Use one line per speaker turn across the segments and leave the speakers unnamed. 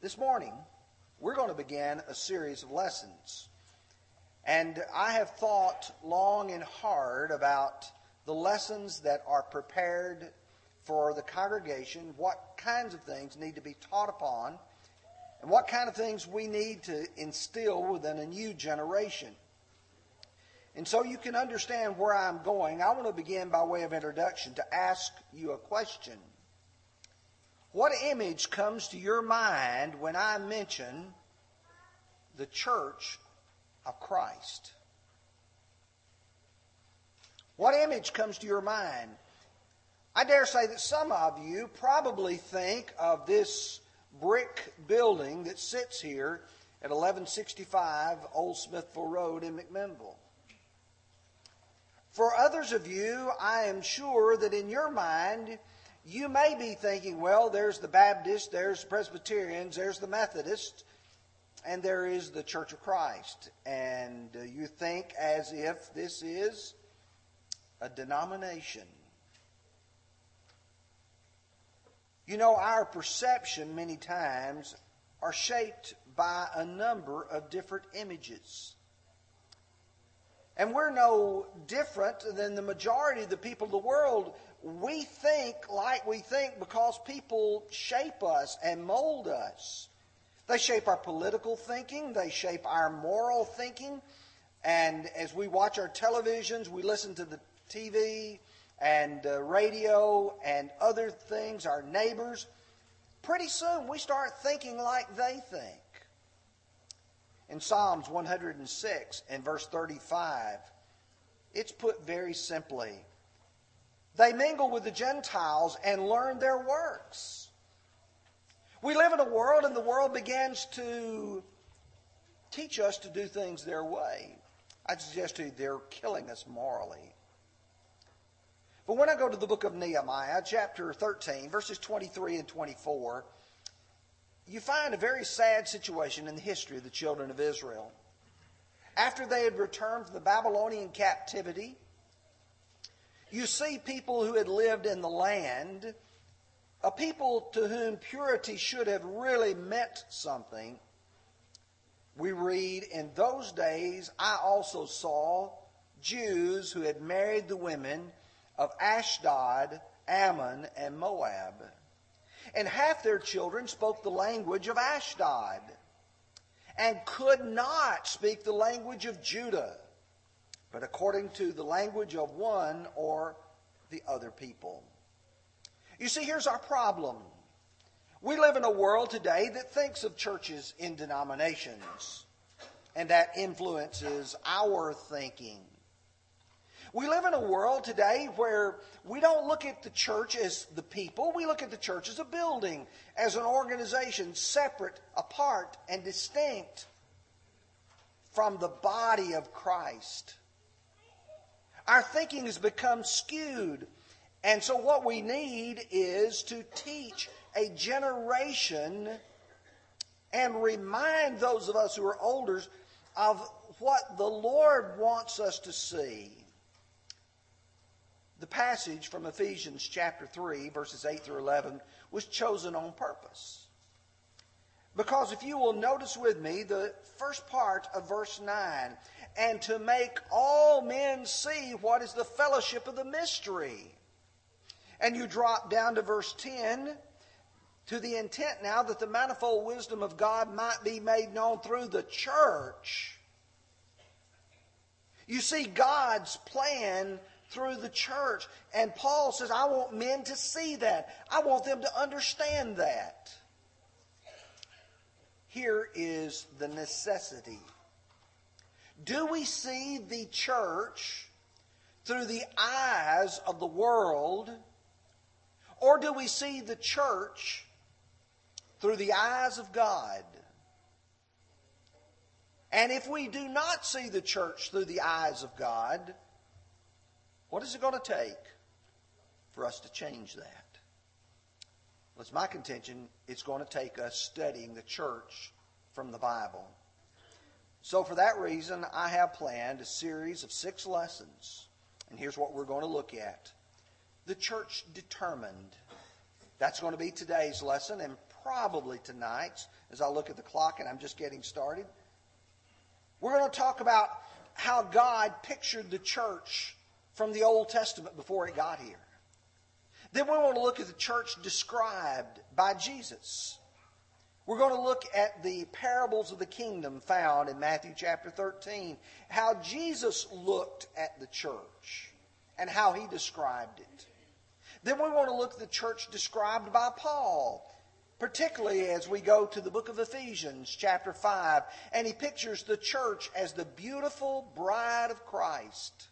This morning, we're going to begin a series of lessons. And I have thought long and hard about the lessons that are prepared for the congregation, what kinds of things need to be taught upon, and what kind of things we need to instill within a new generation. And so you can understand where I'm going. I want to begin by way of introduction to ask you a question. What image comes to your mind when I mention the church of Christ? What image comes to your mind? I dare say that some of you probably think of this brick building that sits here at 1165 Old Smithville Road in McMinnville. For others of you, I am sure that in your mind, you may be thinking, well, there's the Baptist, there's the Presbyterians, there's the Methodist, and there is the Church of Christ. And uh, you think as if this is a denomination. You know, our perception many times are shaped by a number of different images. And we're no different than the majority of the people of the world we think like we think because people shape us and mold us. They shape our political thinking, they shape our moral thinking. And as we watch our televisions, we listen to the TV and uh, radio and other things, our neighbors, pretty soon we start thinking like they think. In Psalms 106 and verse 35, it's put very simply they mingle with the Gentiles and learn their works. We live in a world, and the world begins to teach us to do things their way. I suggest to you they're killing us morally. But when I go to the book of Nehemiah, chapter 13, verses 23 and 24, you find a very sad situation in the history of the children of Israel. After they had returned from the Babylonian captivity, you see people who had lived in the land, a people to whom purity should have really meant something. We read, In those days I also saw Jews who had married the women of Ashdod, Ammon, and Moab. And half their children spoke the language of Ashdod and could not speak the language of Judah but according to the language of one or the other people. You see, here's our problem. We live in a world today that thinks of churches in denominations, and that influences our thinking. We live in a world today where we don't look at the church as the people, we look at the church as a building, as an organization, separate, apart, and distinct from the body of Christ. Our thinking has become skewed. And so, what we need is to teach a generation and remind those of us who are older of what the Lord wants us to see. The passage from Ephesians chapter 3, verses 8 through 11, was chosen on purpose. Because if you will notice with me the first part of verse 9, and to make all men see what is the fellowship of the mystery. And you drop down to verse 10 to the intent now that the manifold wisdom of God might be made known through the church. You see God's plan through the church. And Paul says, I want men to see that. I want them to understand that. Here is the necessity do we see the church through the eyes of the world, or do we see the church through the eyes of God? And if we do not see the church through the eyes of God, what is it going to take for us to change that? Well, it's my contention it's going to take us studying the church from the Bible. So, for that reason, I have planned a series of six lessons. And here's what we're going to look at The church determined. That's going to be today's lesson, and probably tonight's as I look at the clock and I'm just getting started, we're going to talk about how God pictured the church from the Old Testament before it got here. Then we want to look at the church described by Jesus. We're going to look at the parables of the kingdom found in Matthew chapter 13, how Jesus looked at the church and how he described it. Then we want to look at the church described by Paul, particularly as we go to the book of Ephesians, chapter 5, and he pictures the church as the beautiful bride of Christ.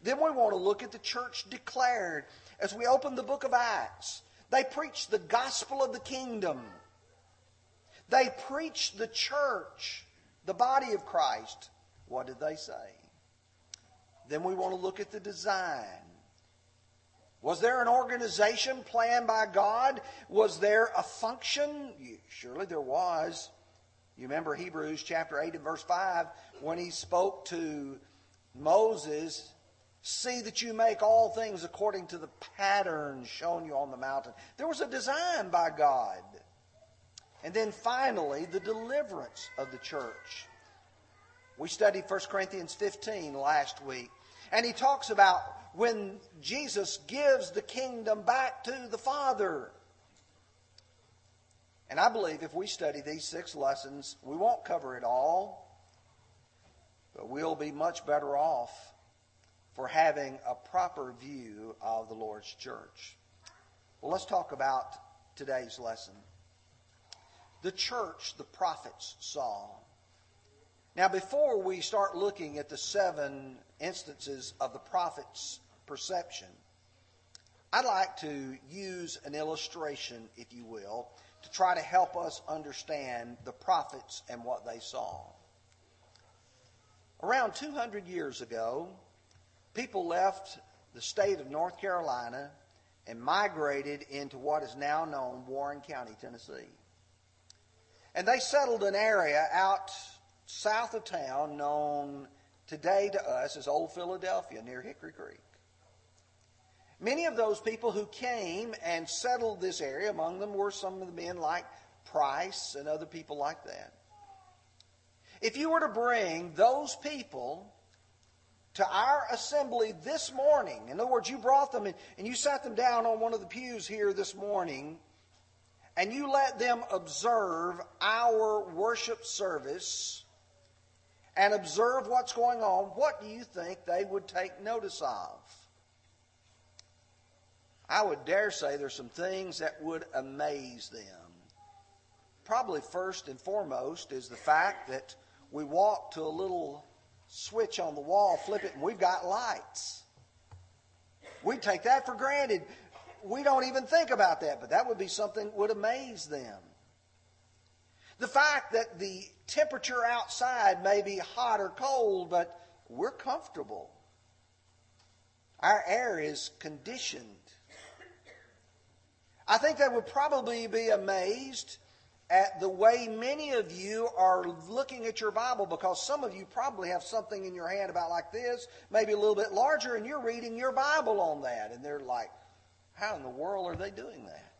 Then we want to look at the church declared as we open the book of Acts. They preach the gospel of the kingdom. They preach the church, the body of Christ. What did they say? Then we want to look at the design. Was there an organization planned by God? Was there a function? Surely there was. You remember Hebrews chapter 8 and verse 5 when he spoke to Moses See that you make all things according to the pattern shown you on the mountain. There was a design by God. And then finally, the deliverance of the church. We studied 1 Corinthians 15 last week. And he talks about when Jesus gives the kingdom back to the Father. And I believe if we study these six lessons, we won't cover it all, but we'll be much better off for having a proper view of the Lord's church. Well, let's talk about today's lesson. The church the prophets saw. Now, before we start looking at the seven instances of the prophet's perception, I'd like to use an illustration, if you will, to try to help us understand the prophets and what they saw. Around 200 years ago, people left the state of North Carolina and migrated into what is now known Warren County, Tennessee. And they settled an area out south of town known today to us as Old Philadelphia near Hickory Creek. Many of those people who came and settled this area, among them were some of the men like Price and other people like that. If you were to bring those people to our assembly this morning. In other words, you brought them and you sat them down on one of the pews here this morning and you let them observe our worship service and observe what's going on, what do you think they would take notice of? I would dare say there's some things that would amaze them. Probably first and foremost is the fact that we walk to a little switch on the wall, flip it, and we've got lights. We take that for granted. We don't even think about that, but that would be something that would amaze them. The fact that the temperature outside may be hot or cold, but we're comfortable. Our air is conditioned. I think they would probably be amazed at the way many of you are looking at your Bible because some of you probably have something in your hand about like this, maybe a little bit larger, and you're reading your Bible on that. And they're like, how in the world are they doing that?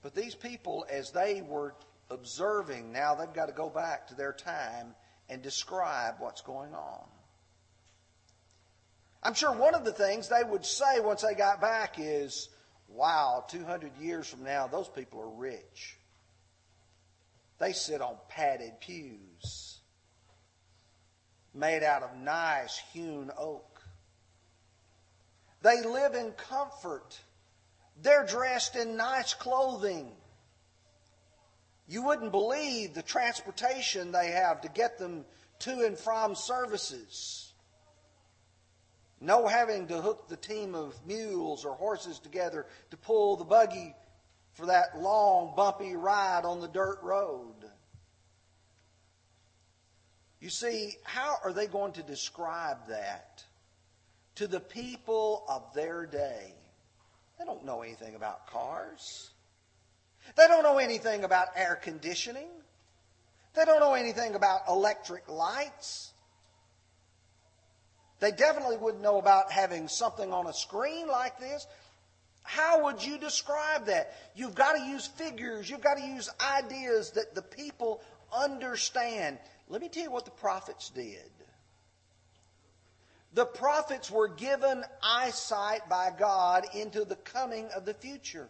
But these people, as they were observing, now they've got to go back to their time and describe what's going on. I'm sure one of the things they would say once they got back is, wow, 200 years from now, those people are rich. They sit on padded pews made out of nice hewn oak. They live in comfort. They're dressed in nice clothing. You wouldn't believe the transportation they have to get them to and from services. No having to hook the team of mules or horses together to pull the buggy for that long, bumpy ride on the dirt road. You see, how are they going to describe that to the people of their day? They don't know anything about cars. They don't know anything about air conditioning. They don't know anything about electric lights. They definitely wouldn't know about having something on a screen like this. How would you describe that? You've got to use figures. You've got to use ideas that the people understand. Let me tell you what the prophets did. The prophets were given eyesight by God into the coming of the future.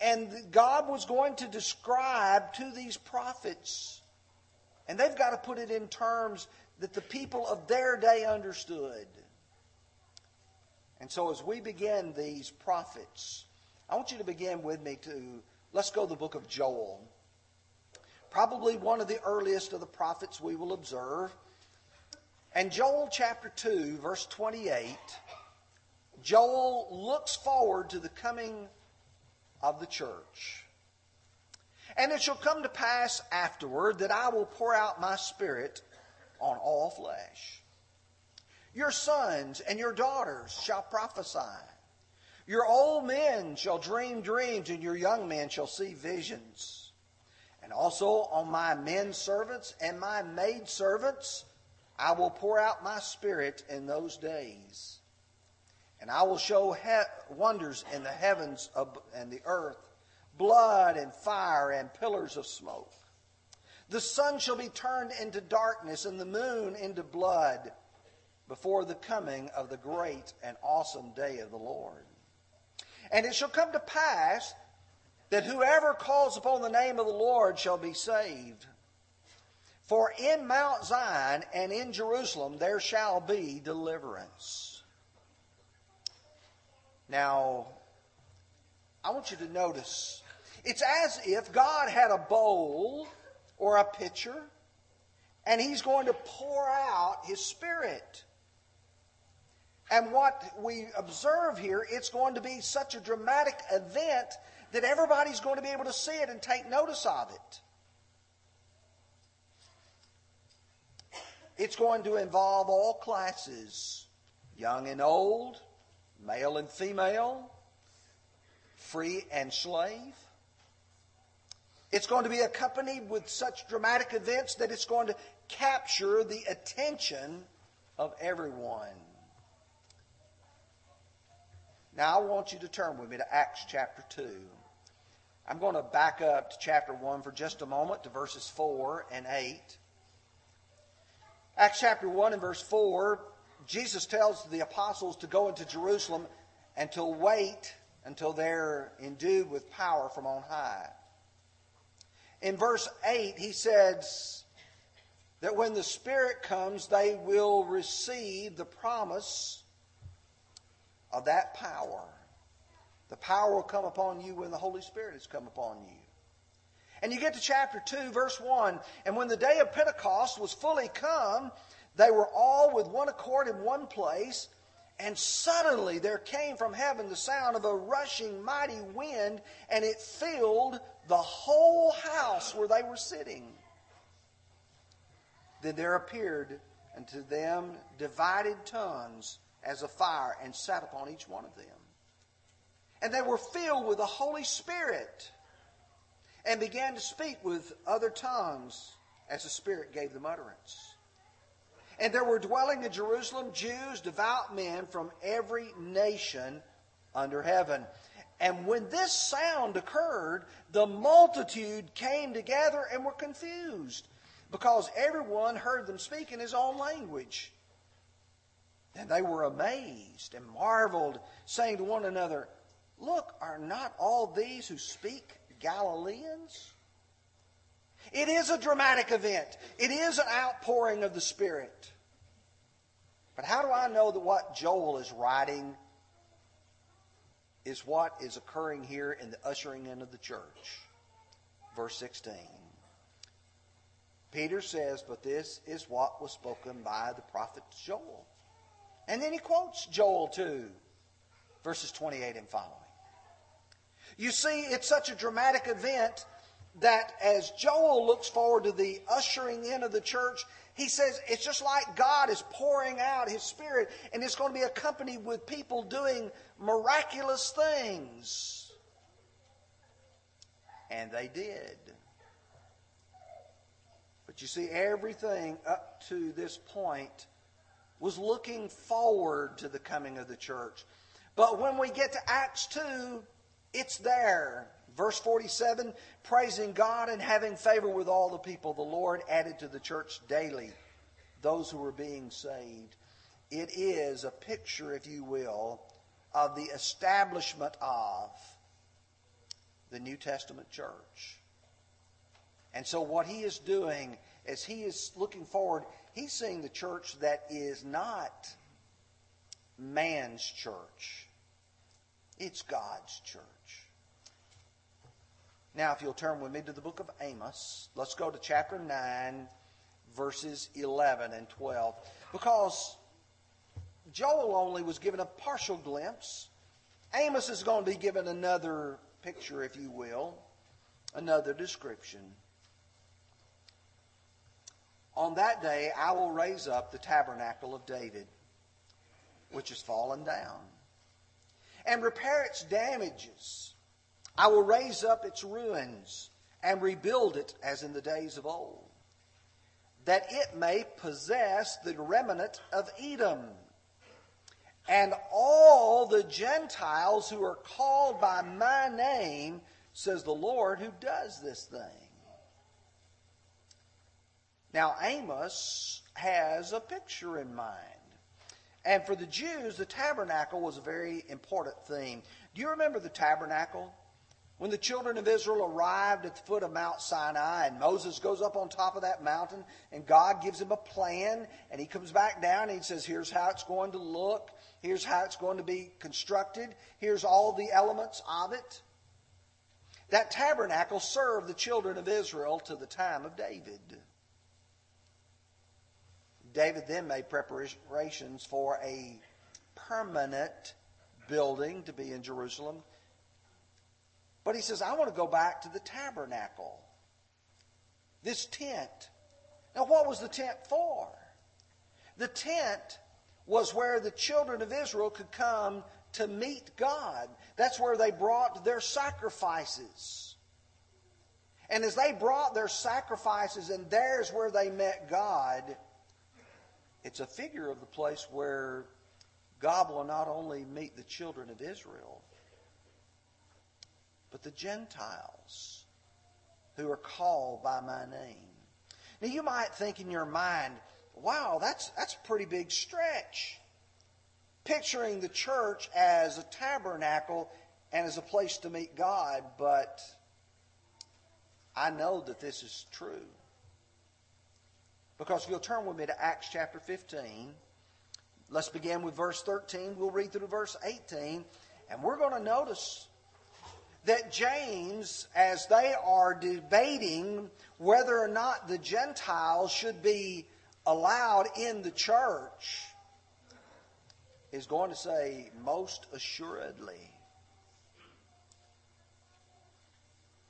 And God was going to describe to these prophets, and they've got to put it in terms that the people of their day understood. And so as we begin these prophets, I want you to begin with me to, let's go to the book of Joel. Probably one of the earliest of the prophets we will observe. And Joel chapter 2, verse 28, Joel looks forward to the coming of the church. And it shall come to pass afterward that I will pour out my spirit on all flesh. Your sons and your daughters shall prophesy. Your old men shall dream dreams, and your young men shall see visions. And also on my men servants and my maid servants I will pour out my spirit in those days. And I will show he- wonders in the heavens and the earth, blood and fire and pillars of smoke. The sun shall be turned into darkness and the moon into blood before the coming of the great and awesome day of the Lord. And it shall come to pass that whoever calls upon the name of the Lord shall be saved. For in Mount Zion and in Jerusalem there shall be deliverance. Now, I want you to notice it's as if God had a bowl or a pitcher and He's going to pour out His Spirit. And what we observe here, it's going to be such a dramatic event that everybody's going to be able to see it and take notice of it. It's going to involve all classes, young and old, male and female, free and slave. It's going to be accompanied with such dramatic events that it's going to capture the attention of everyone. Now, I want you to turn with me to Acts chapter 2. I'm going to back up to chapter 1 for just a moment to verses 4 and 8. Acts chapter 1 and verse 4, Jesus tells the apostles to go into Jerusalem and to wait until they're endued with power from on high. In verse 8, he says that when the Spirit comes, they will receive the promise of that power. The power will come upon you when the Holy Spirit has come upon you. And you get to chapter 2, verse 1. And when the day of Pentecost was fully come, they were all with one accord in one place. And suddenly there came from heaven the sound of a rushing mighty wind, and it filled the whole house where they were sitting. Then there appeared unto them divided tongues as a fire, and sat upon each one of them. And they were filled with the Holy Spirit and began to speak with other tongues as the Spirit gave them utterance. And there were dwelling in Jerusalem Jews, devout men from every nation under heaven. And when this sound occurred, the multitude came together and were confused, because everyone heard them speak in his own language. And they were amazed and marveled, saying to one another, Look, are not all these who speak Galileans? It is a dramatic event. It is an outpouring of the Spirit. But how do I know that what Joel is writing is what is occurring here in the ushering in of the church? Verse 16. Peter says, But this is what was spoken by the prophet Joel. And then he quotes Joel 2, verses 28 and following. You see, it's such a dramatic event that as Joel looks forward to the ushering in of the church, he says it's just like God is pouring out his spirit and it's going to be accompanied with people doing miraculous things. And they did. But you see, everything up to this point was looking forward to the coming of the church. But when we get to Acts 2, it's there. Verse 47 praising God and having favor with all the people. The Lord added to the church daily those who were being saved. It is a picture, if you will, of the establishment of the New Testament church. And so, what he is doing as he is looking forward, he's seeing the church that is not man's church, it's God's church. Now, if you'll turn with me to the book of Amos, let's go to chapter 9, verses 11 and 12. Because Joel only was given a partial glimpse. Amos is going to be given another picture, if you will, another description. On that day, I will raise up the tabernacle of David, which has fallen down, and repair its damages. I will raise up its ruins and rebuild it as in the days of old, that it may possess the remnant of Edom and all the Gentiles who are called by my name, says the Lord who does this thing. Now, Amos has a picture in mind. And for the Jews, the tabernacle was a very important theme. Do you remember the tabernacle? When the children of Israel arrived at the foot of Mount Sinai, and Moses goes up on top of that mountain, and God gives him a plan, and he comes back down and he says, Here's how it's going to look, here's how it's going to be constructed, here's all the elements of it. That tabernacle served the children of Israel to the time of David. David then made preparations for a permanent building to be in Jerusalem. But he says, I want to go back to the tabernacle, this tent. Now, what was the tent for? The tent was where the children of Israel could come to meet God. That's where they brought their sacrifices. And as they brought their sacrifices, and there's where they met God, it's a figure of the place where God will not only meet the children of Israel, but the Gentiles who are called by my name. Now you might think in your mind, wow, that's, that's a pretty big stretch. Picturing the church as a tabernacle and as a place to meet God, but I know that this is true. Because if you'll turn with me to Acts chapter 15, let's begin with verse 13. We'll read through verse 18, and we're going to notice that James, as they are debating whether or not the Gentiles should be allowed in the church, is going to say, most assuredly.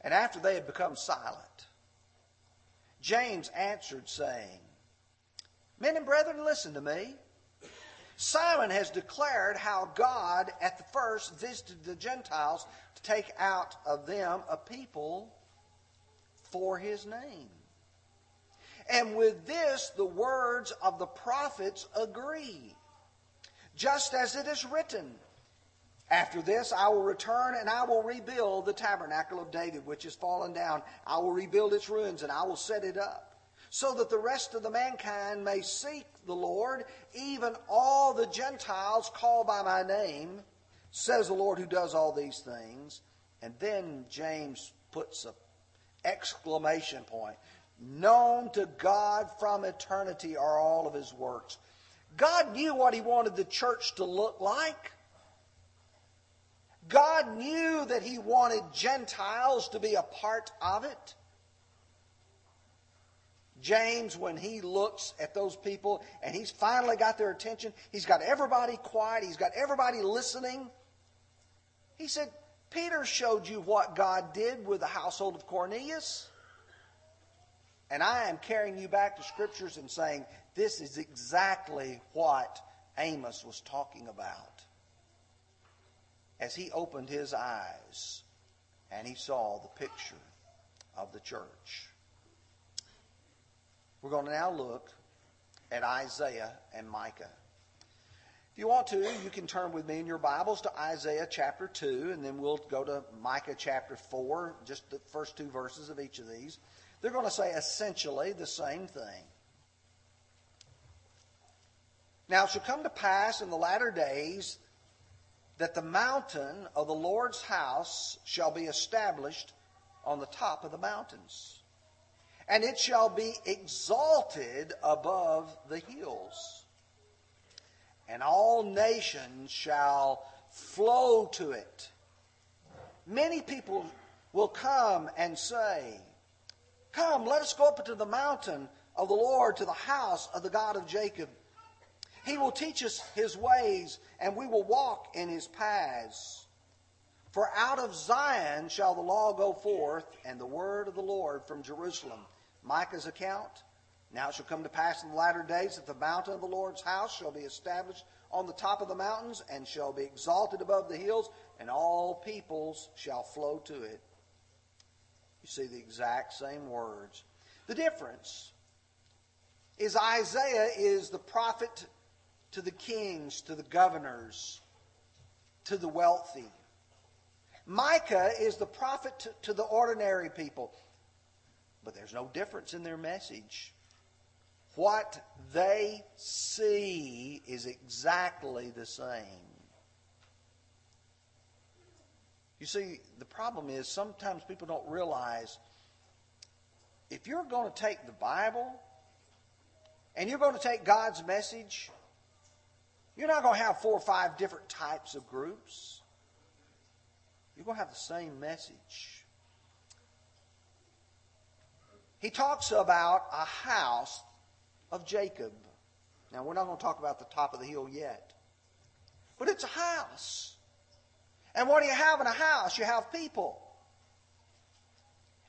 And after they had become silent, James answered, saying, Men and brethren, listen to me. Simon has declared how God at the first visited the Gentiles to take out of them a people for his name. And with this, the words of the prophets agree. Just as it is written, after this, I will return and I will rebuild the tabernacle of David, which is fallen down. I will rebuild its ruins and I will set it up, so that the rest of the mankind may seek the Lord, even all the Gentiles called by my name, says the Lord who does all these things. And then James puts an exclamation point. Known to God from eternity are all of his works. God knew what he wanted the church to look like. God knew that He wanted Gentiles to be a part of it. James, when he looks at those people and he's finally got their attention, he's got everybody quiet, he's got everybody listening. He said, Peter showed you what God did with the household of Cornelius. And I am carrying you back to scriptures and saying, this is exactly what Amos was talking about as he opened his eyes and he saw the picture of the church. We're going to now look at Isaiah and Micah. If you want to, you can turn with me in your Bibles to Isaiah chapter 2, and then we'll go to Micah chapter 4, just the first two verses of each of these. They're going to say essentially the same thing. Now it shall come to pass in the latter days that the mountain of the Lord's house shall be established on the top of the mountains, and it shall be exalted above the hills and all nations shall flow to it. Many people will come and say, Come, let us go up into the mountain of the Lord, to the house of the God of Jacob. He will teach us his ways, and we will walk in his paths. For out of Zion shall the law go forth, and the word of the Lord from Jerusalem. Micah's account now it shall come to pass in the latter days that the mountain of the Lord's house shall be established on the top of the mountains and shall be exalted above the hills, and all peoples shall flow to it. You see the exact same words. The difference is Isaiah is the prophet to the kings, to the governors, to the wealthy. Micah is the prophet to, to the ordinary people. But there's no difference in their message. What they see is exactly the same. You see, the problem is sometimes people don't realize if you're going to take the Bible and you're going to take God's message, you're not going to have four or five different types of groups. You're going to have the same message. He talks about a house of Jacob. Now, we're not going to talk about the top of the hill yet. But it's a house. And what do you have in a house? You have people.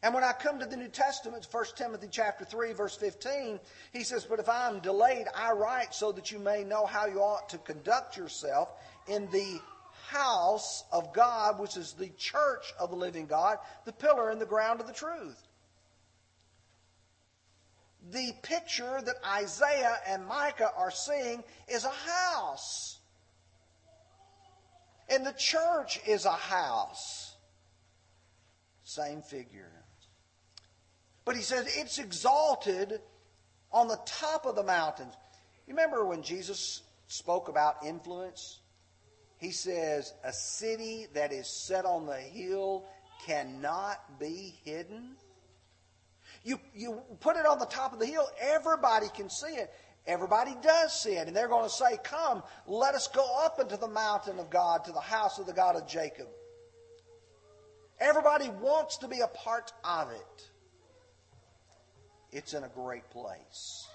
And when I come to the New Testament, 1 Timothy chapter 3, verse 15, he says, But if I am delayed, I write so that you may know how you ought to conduct yourself in the house of God, which is the church of the living God, the pillar and the ground of the truth the picture that Isaiah and Micah are seeing is a house. And the church is a house. Same figure. But he says it's exalted on the top of the mountains. You remember when Jesus spoke about influence? He says, A city that is set on the hill cannot be hidden. You, you put it on the top of the hill, everybody can see it. Everybody does see it. And they're going to say, Come, let us go up into the mountain of God, to the house of the God of Jacob. Everybody wants to be a part of it. It's in a great place.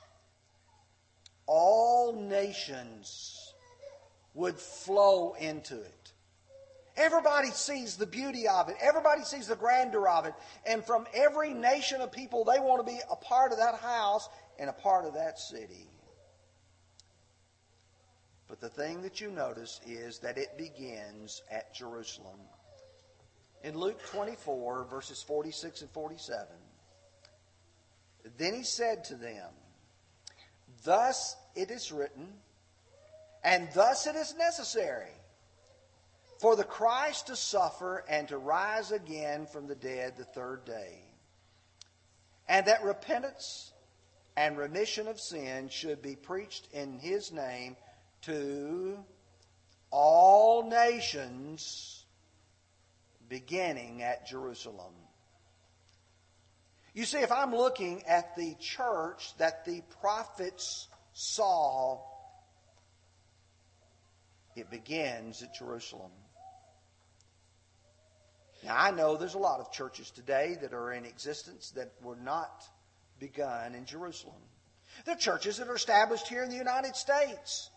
All nations would flow into it. Everybody sees the beauty of it. Everybody sees the grandeur of it. And from every nation of people, they want to be a part of that house and a part of that city. But the thing that you notice is that it begins at Jerusalem. In Luke 24, verses 46 and 47, then he said to them, Thus it is written, and thus it is necessary for the Christ to suffer and to rise again from the dead the third day, and that repentance and remission of sin should be preached in his name to all nations, beginning at Jerusalem. You see, if I'm looking at the church that the prophets saw, it begins at Jerusalem. Now, I know there's a lot of churches today that are in existence that were not begun in Jerusalem. There are churches that are established here in the United States.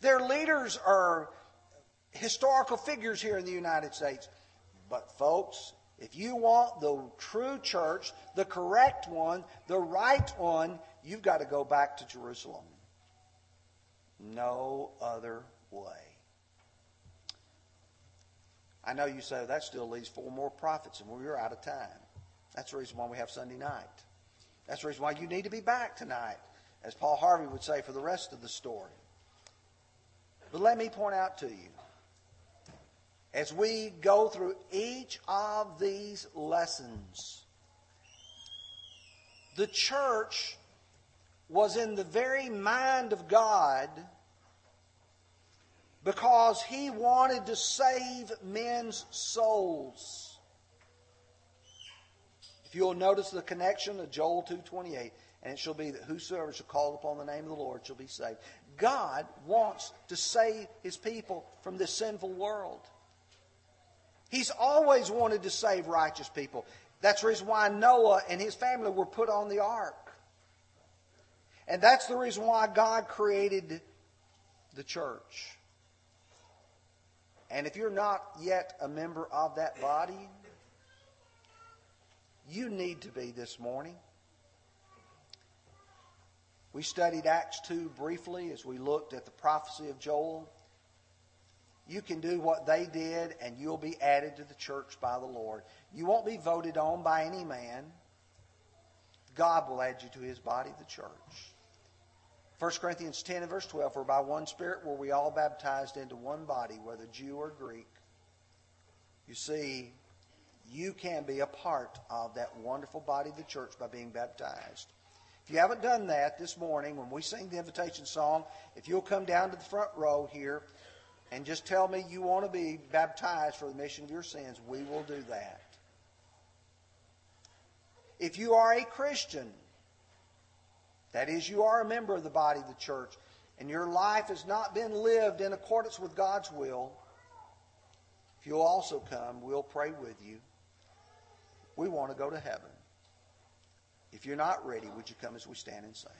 Their leaders are historical figures here in the United States. But, folks, if you want the true church, the correct one, the right one, you've got to go back to Jerusalem. No other way. I know you say that still leaves four more prophets, and we're out of time. That's the reason why we have Sunday night. That's the reason why you need to be back tonight, as Paul Harvey would say for the rest of the story. But let me point out to you, as we go through each of these lessons, the church was in the very mind of God because he wanted to save men's souls. If you'll notice the connection of Joel 2:28, and it shall be that whosoever shall call upon the name of the Lord shall be saved. God wants to save his people from this sinful world. He's always wanted to save righteous people. That's the reason why Noah and his family were put on the ark. And that's the reason why God created the church. And if you're not yet a member of that body, you need to be this morning. We studied Acts 2 briefly as we looked at the prophecy of Joel. You can do what they did, and you'll be added to the church by the Lord. You won't be voted on by any man. God will add you to his body, the church. 1 Corinthians 10 and verse 12, For by one Spirit were we all baptized into one body, whether Jew or Greek. You see, you can be a part of that wonderful body of the church by being baptized. If you haven't done that this morning, when we sing the invitation song, if you'll come down to the front row here and just tell me you want to be baptized for the remission of your sins, we will do that. If you are a Christian, that is, you are a member of the body of the church, and your life has not been lived in accordance with God's will, if you'll also come, we'll pray with you. We want to go to heaven. If you're not ready, would you come as we stand and sing?